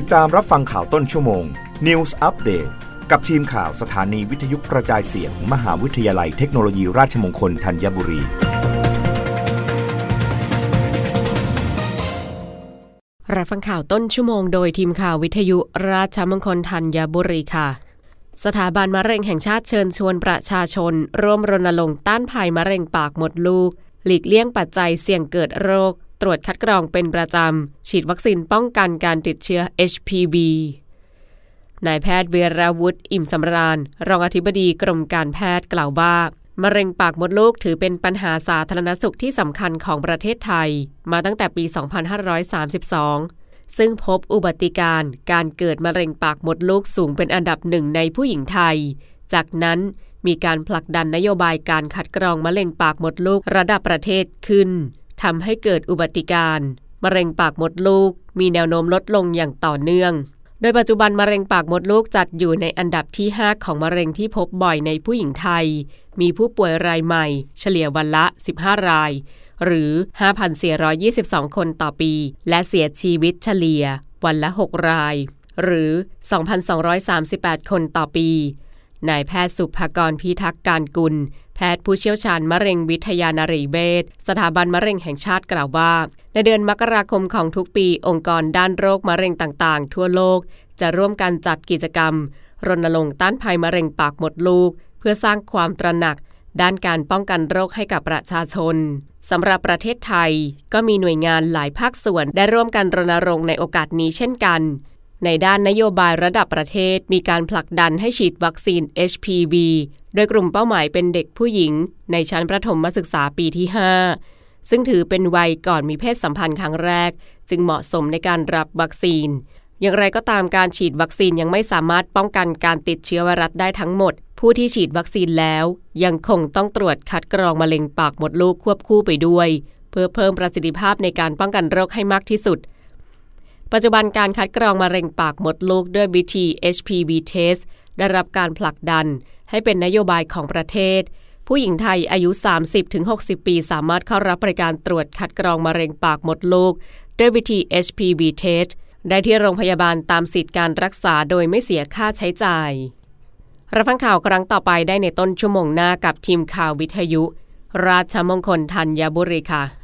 ติดตามรับฟังข่าวต้นชั่วโมง News Update กับทีมข่าวสถานีวิทยุกระจายเสียง มหาวิทยาลัยเทคโนโลยีราชมงคลธัญบุรี รับฟังข่าวต้นชั่วโมงโดยทีมข่าววิทยุราชมงคลธัญบุรีค่ะ สถาบันมะเร็งแห่งชาติเชิญชวนประชาชน ร่วมรณรงค์ต้านภัยมะเร็งปากมดลูก หลีกเลี่ยงปัจจัยเสี่ยงเกิดโรคตรวจคัดกรองเป็นประจำ ฉีดวัคซีนป้องกันการติดเชื้อ HPV นายแพทย์เวียราวุฒิอิ่มสำราญ รองอธิบดีกรมการแพทย์กล่าวว่ามะเร็งปากมดลูกถือเป็นปัญหาสาธารณสุขที่สำคัญของประเทศไทย มาตั้งแต่ปี 2532 ซึ่งพบอุบัติการการเกิดมะเร็งปากมดลูกสูงเป็นอันดับหนึ่งในผู้หญิงไทย จากนั้นมีการผลักดันนโยบายการคัดกรองมะเร็งปากมดลูกระดับประเทศขึ้น ทำให้เกิดอุบัติการมะเร็งปากมดลูก มีแนวโน้มลดลงอย่างต่อเนื่อง โดยปัจจุบันมะเร็งปากมดลูกจัดอยู่ในอันดับที่ 5 ของมะเร็งที่พบบ่อยในผู้หญิงไทย มีผู้ป่วยรายใหม่ เฉลี่ยวันละ 15 ราย หรือ 5,422 คนต่อปี และเสียชีวิตเฉลี่ยวันละ 6 ราย หรือ 2,238 คนต่อปี นายแพทย์สุภกรพิทักษ์การกุล แพทย์ผู้เชี่ยวชาญมะเร็งวิทยานารีเวชสถาบันมะเร็งแห่งชาติกล่าวว่า ในเดือนมกราคมของทุกปี องค์กรด้านโรคมะเร็งต่างๆ ทั่วโลก จะร่วมกันจัดกิจกรรม รณรงค์ต้านภัยมะเร็งปากมดลูก เพื่อสร้างความตระหนัก ด้านการป้องกันโรคให้กับประชาชนสำหรับประเทศไทย ก็มีหน่วยงานหลายภาคส่วนได้ร่วมกันรณรงค์ในโอกาสนี้เช่นกัน ในด้านนโยบายระดับประเทศมีการผลักดันให้ฉีดวัคซีน HPV โดยกลุ่มเป้าหมายเป็นเด็กผู้หญิง ในชั้นประถมศึกษาปีที่ 5 ซึ่งถือเป็นวัยก่อนมีเพศสัมพันธ์ครั้งแรก จึงเหมาะสมในการรับวัคซีน อย่างไรก็ตามการฉีดวัคซีนยังไม่สามารถป้องกันการติดเชื้อไวรัสได้ทั้งหมด ผู้ที่ฉีดวัคซีนแล้ว ยังคงต้องตรวจคัดกรองมะเร็งปากมดลูกควบคู่ไปด้วย เพื่อเพิ่มประสิทธิภาพในการป้องกันโรคให้มากที่สุด ปัจจุบันการคัดกรองมะเร็งปากมดลูกด้วยวิธี HPV test ได้รับการผลักดันให้เป็นนโยบายของประเทศ ผู้หญิงไทยอายุ 30-60 ปี สามารถเข้ารับบริการตรวจคัดกรองมะเร็งปากมดลูก ด้วยวิธี HPV test ได้ที่โรงพยาบาลตามสิทธิการรักษาโดยไม่เสียค่าใช้จ่าย รับฟังข่าวครั้งต่อไปได้ในต้นชั่วโมงหน้ากับทีมข่าววิทยุ ราชมงคลธัญบุรีค่ะ